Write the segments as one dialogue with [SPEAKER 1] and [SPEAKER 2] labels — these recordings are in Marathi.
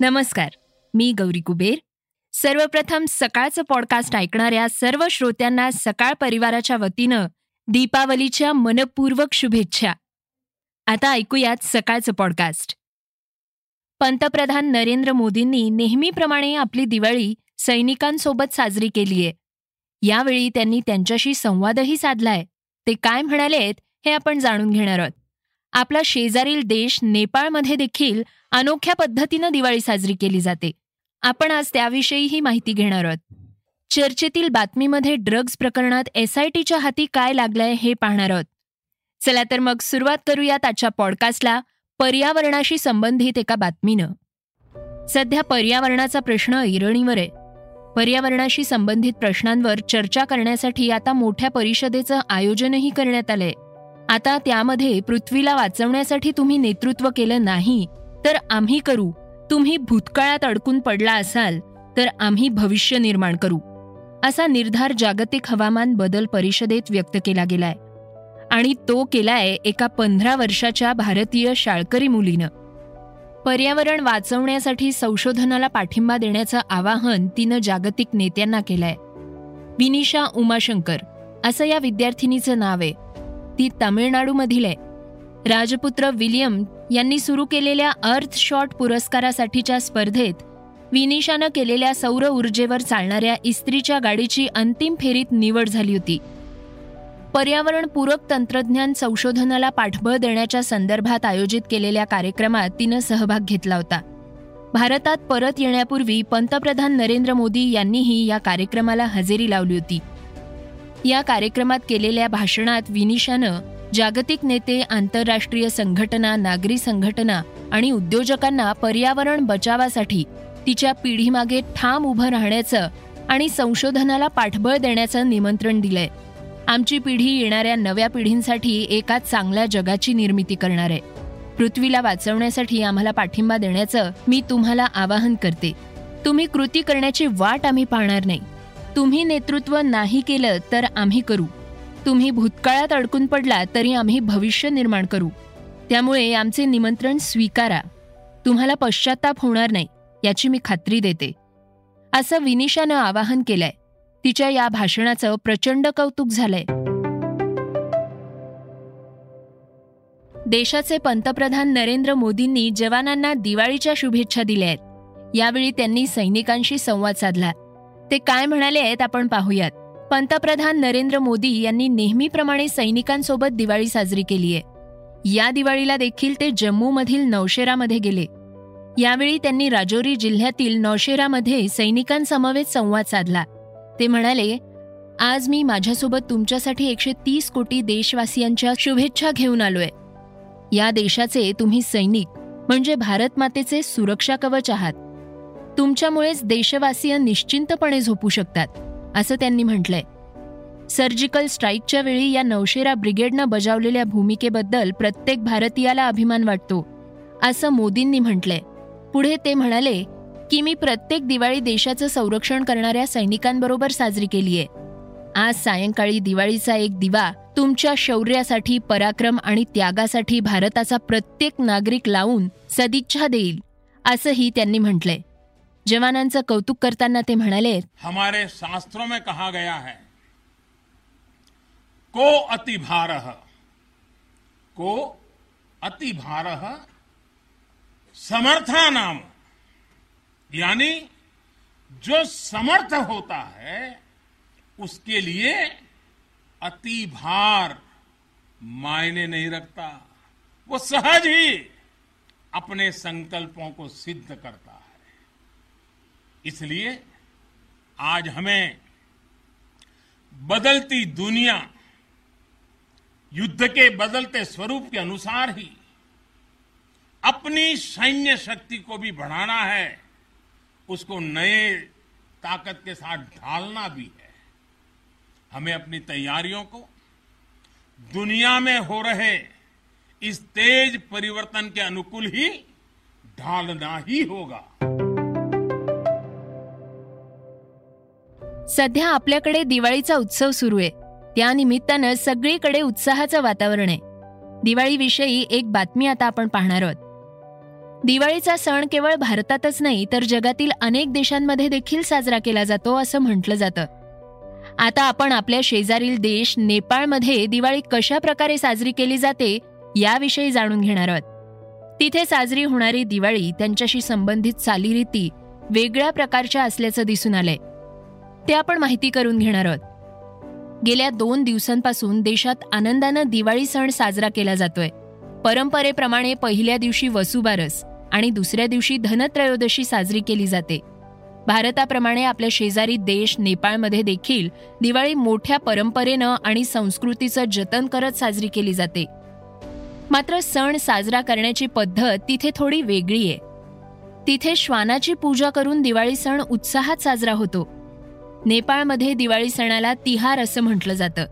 [SPEAKER 1] नमस्कार मी गौरी कुबेर. सर्वप्रथम सकाळचं पॉडकास्ट ऐकणाऱ्या सर्व श्रोत्यांना सकाळ परिवाराच्या वतीनं दीपावलीच्या मनपूर्वक शुभेच्छा. आता ऐकूयात सकाळचं पॉडकास्ट पंतप्रधान नरेंद्र मोदींनी नेहमीप्रमाणे आपली दिवाळी सैनिकांसोबत साजरी केलीय. यावेळी त्यांनी त्यांच्याशी संवादही साधलाय. ते काय म्हणालेत हे आपण जाणून घेणार आहोत. आपला शेजारील देश नेपाळमध्ये देखील अनोख्या पद्धतीनं दिवाळी साजरी केली जाते. आपण आज त्याविषयीही माहिती घेणार आहोत. चर्चेतील बातमीमध्ये ड्रग्ज प्रकरणात एसआयटीच्या हाती काय लागलंय हे पाहणार आहोत. चला तर मग सुरुवात करूयात आजच्या पॉडकास्टला पर्यावरणाशी संबंधित एका बातमीनं. सध्या पर्यावरणाचा प्रश्न ऐरणीवर आहे. पर्यावरणाशी संबंधित प्रश्नांवर चर्चा करण्यासाठी आता मोठ्या परिषदेचं आयोजनही करण्यात आलंय. आता त्यामध्ये पृथ्वीला वाचवण्यासाठी तुम्ही नेतृत्व केलं नाही तर आम्ही करू. तुम्ही भूतकाळात अडकून पडला असाल तर आम्ही भविष्य निर्माण करू. असा निर्धार जागतिक हवामान बदल परिषदेत व्यक्त केला गेलाय. आणि तो केलाय एका पंधरा वर्षाच्या भारतीय शाळकरी मुलीनं. पर्यावरण वाचवण्यासाठी संशोधनाला पाठिंबा देण्याचं आवाहन तिनं जागतिक नेत्यांना केलंय. विनिशा उमाशंकर असं या विद्यार्थिनीचं नाव आहे. ती तामिळनाडूमधील आहे. राजपुत्र विलियम यांनी सुरू केलेल्या अर्थ शॉट पुरस्कारासाठीच्या स्पर्धेत विनिशानं केलेल्या सौर ऊर्जेवर चालणाऱ्या इस्त्रीच्या गाडीची अंतिम फेरीत निवड झाली होती. पर्यावरणपूरक तंत्रज्ञान संशोधनाला पाठबळ देण्याच्या संदर्भात आयोजित केलेल्या कार्यक्रमात तिनं सहभाग घेतला होता. भारतात परत येण्यापूर्वी पंतप्रधान नरेंद्र मोदी यांनीही या कार्यक्रमाला हजेरी लावली होती. या कार्यक्रमात केलेल्या भाषणात विनिशानं जागतिक नेते आंतरराष्ट्रीय संघटना नागरी संघटना आणि उद्योजकांना पर्यावरण बचावासाठी तिच्या पिढीमागे ठाम उभं राहण्याचं आणि संशोधनाला पाठबळ देण्याचं निमंत्रण दिलंय. आमची पिढी येणाऱ्या नव्या पिढींसाठी एका चांगल्या जगाची निर्मिती करणार आहे. पृथ्वीला वाचवण्यासाठी आम्हाला पाठिंबा देण्याचं मी तुम्हाला आवाहन करते. तुम्ही कृती करण्याची वाट आम्ही पाहणार नाही. तुम्ही नेतृत्व नाही केलं तर आम्ही करू. तुम्ही भूतकाळात अडकून पडला तरी आम्ही भविष्य निर्माण करू. त्यामुळे आमचे निमंत्रण स्वीकारा. तुम्हाला पश्चाताप होणार नाही याची मी खात्री देते. असं विनिशानं आवाहन केलंय. तिच्या या भाषणाचं प्रचंड कौतुक झालंय. देशाचे पंतप्रधान नरेंद्र मोदींनी जवानांना दिवाळीच्या शुभेच्छा दिल्या आहेत. यावेळी त्यांनी सैनिकांशी संवाद साधला. ते काय म्हणाले आहेत आपण पाहूयात. पंतप्रधान नरेंद्र मोदी यांनी नेहमीप्रमाणे सैनिकांसोबत दिवाळी साजरी केली आहे. या दिवाळीला देखील ते जम्मूमधील नौशेरामध्ये गेले. यावेळी त्यांनी राजौरी जिल्ह्यातील नौशेरामध्ये सैनिकांसमवेत संवाद साधला. ते म्हणाले आज मी माझ्यासोबत तुमच्यासाठी एकशे तीस कोटी देशवासियांच्या शुभेच्छा घेऊन आलोय. या देशाचे तुम्ही सैनिक म्हणजे भारत मातेचे सुरक्षा कवच आहात. तुमच्यामुळेच देशवासीय निश्चिंतपणे झोपू शकतात असं त्यांनी म्हटलंय. सर्जिकल स्ट्राईकच्या वेळी या नौशेरा ब्रिगेडनं बजावलेल्या भूमिकेबद्दल प्रत्येक भारतीयाला अभिमान वाटतो असं मोदींनी म्हटलंय. पुढे ते म्हणाले की मी प्रत्येक दिवाळी देशाचं संरक्षण करणाऱ्या सैनिकांबरोबर साजरी केलीये. आज सायंकाळी दिवाळीचा एक दिवा तुमच्या शौर्यासाठी पराक्रम आणि त्यागासाठी भारताचा प्रत्येक नागरिक लावून सदिच्छा देईल असंही त्यांनी म्हटलंय. जवानांचं कौतुक करताना ते म्हणाले,
[SPEAKER 2] हमारे शास्त्रों में कहा गया है, को अति भार को अति भार समर्था नाम, यानी जो समर्थ होता है, उसके लिए अति भार मायने नहीं रखता। वो सहज ही अपने संकल्पों को सिद्ध करता है। इसलिए आज हमें बदलती दुनिया, युद्ध के बदलते स्वरूप के अनुसार ही अपनी सैन्य शक्ति को भी बढ़ाना है, उसको नए ताकत के साथ ढालना भी है। हमें अपनी तैयारियों को दुनिया में हो रहे इस तेज परिवर्तन के अनुकूल ही ढालना ही होगा।
[SPEAKER 1] सध्या आपल्याकडे दिवाळीचा उत्सव सुरू आहे. त्यानिमित्तानं सगळीकडे उत्साहाचं वातावरण आहे. दिवाळीविषयी एक बातमी आता आपण पाहणार आहोत. दिवाळीचा सण केवळ भारतातच नाही तर जगातील अनेक देशांमध्ये देखील साजरा केला जातो असं म्हटलं जातं. आता आपण आपल्या शेजारील देश नेपाळमध्ये दिवाळी कशा प्रकारे साजरी केली जाते याविषयी जाणून घेणार आहोत. तिथे साजरी होणारी दिवाळी त्यांच्याशी संबंधित चालीरीती वेगळ्या प्रकारच्या असल्याचं दिसून आलंय. ते आपण माहिती करून घेणार आहोत. गेल्या दोन दिवसांपासून देशात आनंदानं दिवाळी सण साजरा केला जातोय. परंपरेप्रमाणे पहिल्या दिवशी वसुबारस आणि दुसऱ्या दिवशी धनत्रयोदशी साजरी केली जाते. भारताप्रमाणे आपल्या शेजारी देश नेपाळमध्ये देखील दिवाळी मोठ्या परंपरेनं आणि संस्कृतीचं जतन करत साजरी केली जाते. मात्र सण साजरा करण्याची पद्धत तिथे थोडी वेगळी आहे. तिथे श्वानाची पूजा करून दिवाळी सण उत्साहात साजरा होतो. नेपाळमध्ये दिवाळी सणाला तिहार असं म्हटलं जातं.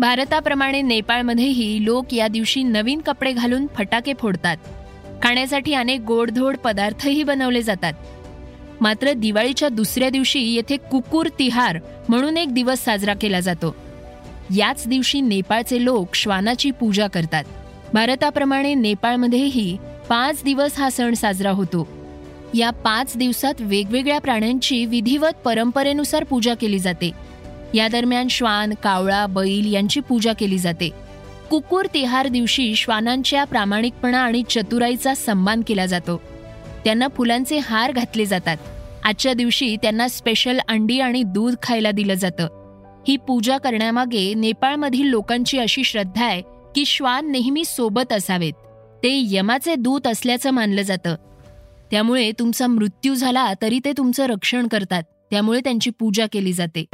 [SPEAKER 1] भारताप्रमाणे नेपाळमध्येही लोक या दिवशी नवीन कपडे घालून फटाके फोडतात. खाण्यासाठी अनेक गोडधोड पदार्थही बनवले जातात. मात्र दिवाळीच्या दुसऱ्या दिवशी येथे कुकुर तिहार म्हणून एक दिवस साजरा केला जातो. याच दिवशी नेपाळचे लोक श्वानाची पूजा करतात. भारताप्रमाणे नेपाळमध्येही पाच दिवस हा सण साजरा होतो. या पाच दिवसात वेगवेगळ्या प्राण्यांची विधिवत परंपरेनुसार पूजा केली जाते. या दरम्यान श्वान कावळा बैल यांची पूजा केली जाते. कुकुर तिहार दिवशी श्वानांच्या प्रामाणिकपणा आणि चतुराईचा सन्मान केला जातो. त्यांना फुलांचे हार घातले जातात. आजच्या दिवशी त्यांना स्पेशल अंडी आणि दूध खायला दिलं जातं. ही पूजा करण्यामागे नेपाळमधील लोकांची अशी श्रद्धा आहे की श्वान नेहमी सोबत असावेत. ते यमाचे दूत असल्याचं मानलं जातं. त्यामुळे तुमचा मृत्यू झाला तरी ते तुमचं रक्षण करतात. त्यामुळे त्यांची पूजा केली जाते.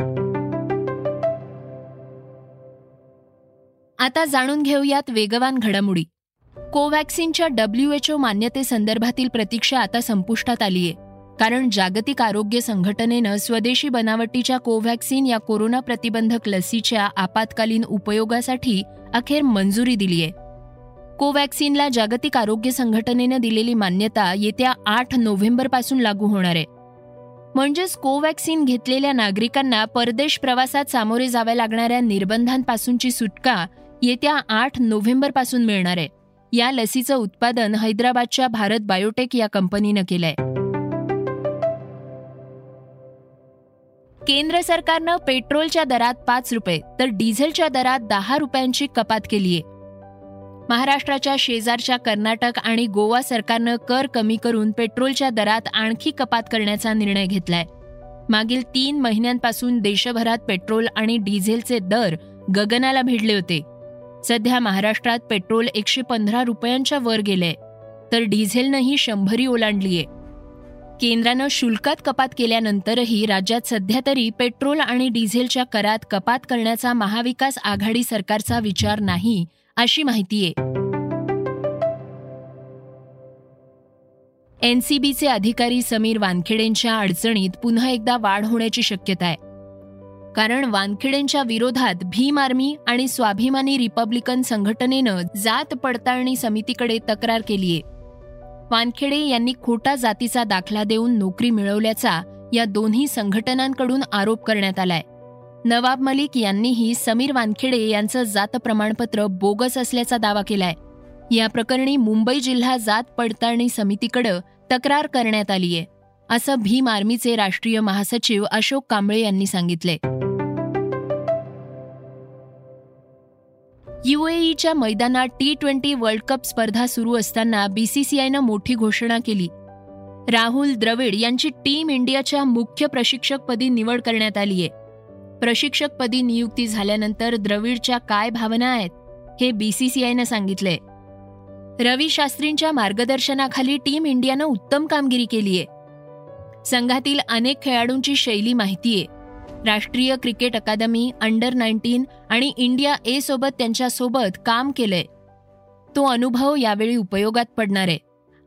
[SPEAKER 1] आता जाणून घेऊयात वेगवान घडामोडी. कोव्हॅक्सिनच्या डब्ल्यू एच ओ मान्यतेसंदर्भातील प्रतीक्षा आता संपुष्टात आलीय. कारण जागतिक आरोग्य संघटनेनं स्वदेशी बनावटीच्या कोव्हॅक्सिन या कोरोना प्रतिबंधक लसीच्या आपत्कालीन उपयोगासाठी अखेर मंजुरी दिलीय. कोवॅक्सिनला जागतिक आरोग्य संघटनेनं दिलेली मान्यता येत्या आठ नोव्हेंबरपासून लागू होणार आहे. म्हणजेच कोवॅक्सिन घेतलेल्या नागरिकांना परदेश प्रवासात सामोरे जाव्या लागणाऱ्या निर्बंधांपासूनची सुटका येत्या आठ नोव्हेंबरपासून मिळणार आहे. या लसीचं उत्पादन हैदराबादच्या भारत बायोटेक या कंपनीनं केलंय. केंद्र सरकारनं पेट्रोलच्या दरात पाच रुपये तर डिझेलच्या दरात दहा रुपयांची कपात केलीय. महाराष्ट्राच्या शेजारच्या कर्नाटक आणि गोवा सरकारनं कर कमी करून पेट्रोलच्या दरात आणखी कपात करण्याचा निर्णय घेतलाय. मागील तीन महिन्यांपासून देशभरात पेट्रोल आणि डिझेलचे दर गगनाला भिडले होते. सध्या महाराष्ट्रात पेट्रोल एकशे पंधरा रुपयांच्या वर गेले तर डिझेलनंही शंभरी ओलांडलीय. केंद्रानं शुल्कात कपात केल्यानंतरही राज्यात सध्या तरी पेट्रोल आणि डिझेलच्या करात कपात करण्याचा महाविकास आघाडी सरकारचा विचार नाही अशी माहिती आहे. एनसीबीचे अधिकारी समीर वानखेडेंच्या अडचणीत पुन्हा एकदा वाढ होण्याची शक्यता आहे. कारण वानखेडेंच्या विरोधात भीम आर्मी आणि स्वाभिमानी रिपब्लिकन संघटनेनं जात पडताळणी समितीकडे तक्रार केलीये वानखेडे यांनी खोटा जातीचा दाखला देऊन नोकरी मिळवल्याचा या दोन्ही संघटनांकडून आरोप करण्यात आलाय. नवाब मलिक यांनीही समीर वानखेडे यांचं जात प्रमाणपत्र बोगस असल्याचा दावा केलाय. या प्रकरणी मुंबई जिल्हा जात पडताळणी समितीकडं तक्रार करण्यात आलीय असं भीम आर्मीचे राष्ट्रीय महासचिव अशोक कांबळे यांनी सांगितले युएईच्या मैदानात टी ट्वेंटी वर्ल्ड कप स्पर्धा सुरू असताना बीसीसीआयनं मोठी घोषणा केली. राहुल द्रविड यांची टीम इंडियाच्या मुख्य प्रशिक्षकपदी निवड करण्यात आली आहे प्रशिक्षकपदी नियुक्ती झाल्यानंतर द्रविडच्या काय भावना आहेत हे बीसीसीआयनं सांगितलंय रवी शास्त्रींच्या मार्गदर्शनाखाली टीम इंडियानं उत्तम कामगिरी केलीय संघातील अनेक खेळाडूंची शैली माहितीये राष्ट्रीय क्रिकेट अकादमी अंडर नाईन्टीन आणि इंडिया ए सोबत त्यांच्यासोबत काम केलंय. तो अनुभव यावेळी उपयोगात पडणार आहे.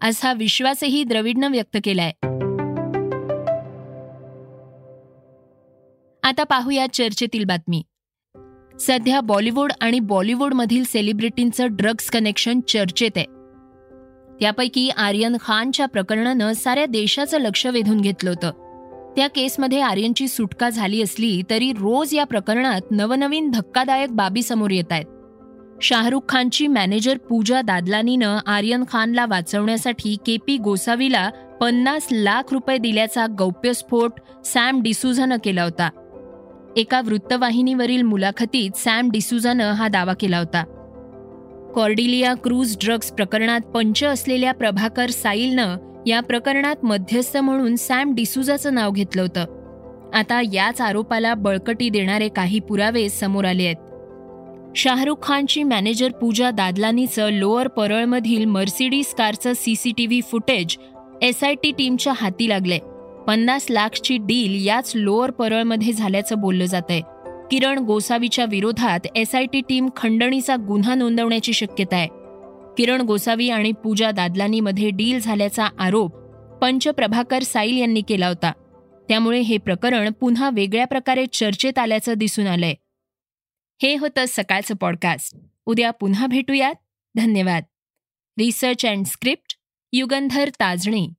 [SPEAKER 1] असा विश्वासही द्रविडनं व्यक्त केलाय. आता पाहूया चर्चेतील बातमी. सध्या बॉलिवूड आणि बॉलिवूडमधील सेलिब्रिटींचं ड्रग्ज कनेक्शन चर्चेत आहे. त्यापैकी आर्यन खानच्या प्रकरणानं साऱ्या देशाचं लक्ष वेधून घेतलं होतं. त्या केसमध्ये आर्यनची सुटका झाली असली तरी रोज या प्रकरणात नवनवीन धक्कादायक बाबी समोर येत आहेत. शाहरुख खानची मॅनेजर पूजा दादलानीनं आर्यन खानला वाचवण्यासाठी के पी गोसावीला पन्नास लाख रुपये दिल्याचा गौप्यस्फोट सॅम डिसुझानं केला होता. एका वृत्तवाहिनीवरील मुलाखतीत सॅम डिसुजानं हा दावा केला होता. कॉर्डिलिया क्रूज ड्रग्ज प्रकरणात पंच असलेल्या प्रभाकर साईलनं या प्रकरणात मध्यस्थ म्हणून सॅम डिसुजाचं नाव घेतलं होतं. आता याच आरोपाला बळकटी देणारे काही पुरावे समोर आले आहेत. शाहरुख खानची मॅनेजर पूजा दादलानीचं लोअर परळमधील मर्सिडीज कारचं सीसीटीव्ही फुटेज एसआयटी टीमच्या हाती लागलंय. पन्नास लाखची डील याच लोअर परळमध्ये झाल्याचं बोललं जात आहे किरण गोसावीच्या विरोधात एसआयटी टीम खंडणीचा गुन्हा नोंदवण्याची शक्यता आहे. किरण गोसावी आणि पूजा दादलानीमध्ये डील झाल्याचा आरोप पंच प्रभाकर साईल यांनी केला होता. त्यामुळे हे प्रकरण पुन्हा वेगळ्या प्रकारे चर्चेत आल्याचं दिसून आलंय. हे होतं सकाळचं पॉडकास्ट उद्या पुन्हा भेटूयात. धन्यवाद. Research and script Yugandhar Tajane.